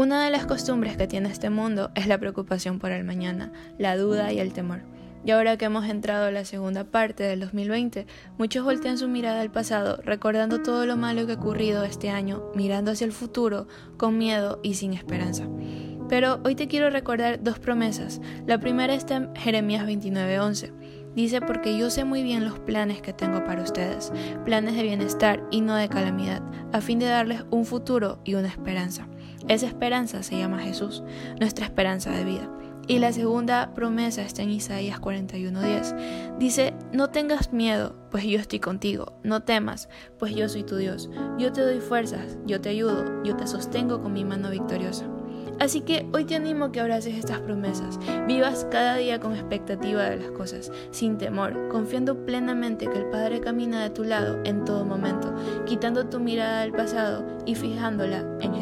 Una de las costumbres que tiene este mundo es la preocupación por el mañana, la duda y el temor. Y ahora que hemos entrado a la segunda parte del 2020, muchos voltean su mirada al pasado, recordando todo lo malo que ha ocurrido este año, mirando hacia el futuro, con miedo y sin esperanza. Pero hoy te quiero recordar dos promesas. La primera está en Jeremías 29:11. Dice, porque yo sé muy bien los planes que tengo para ustedes, planes de bienestar y no de calamidad, a fin de darles un futuro y una esperanza. Esa esperanza se llama Jesús, nuestra esperanza de vida. Y la segunda promesa está en Isaías 41:10. Dice, no tengas miedo, pues yo estoy contigo, no temas, pues yo soy tu Dios. Yo te doy fuerzas, yo te ayudo, yo te sostengo con mi mano victoriosa. Así que hoy te animo a que abraces estas promesas, vivas cada día con expectativa de las cosas, sin temor, confiando plenamente que el Padre camina de tu lado en todo momento, quitando tu mirada del pasado y fijándola en.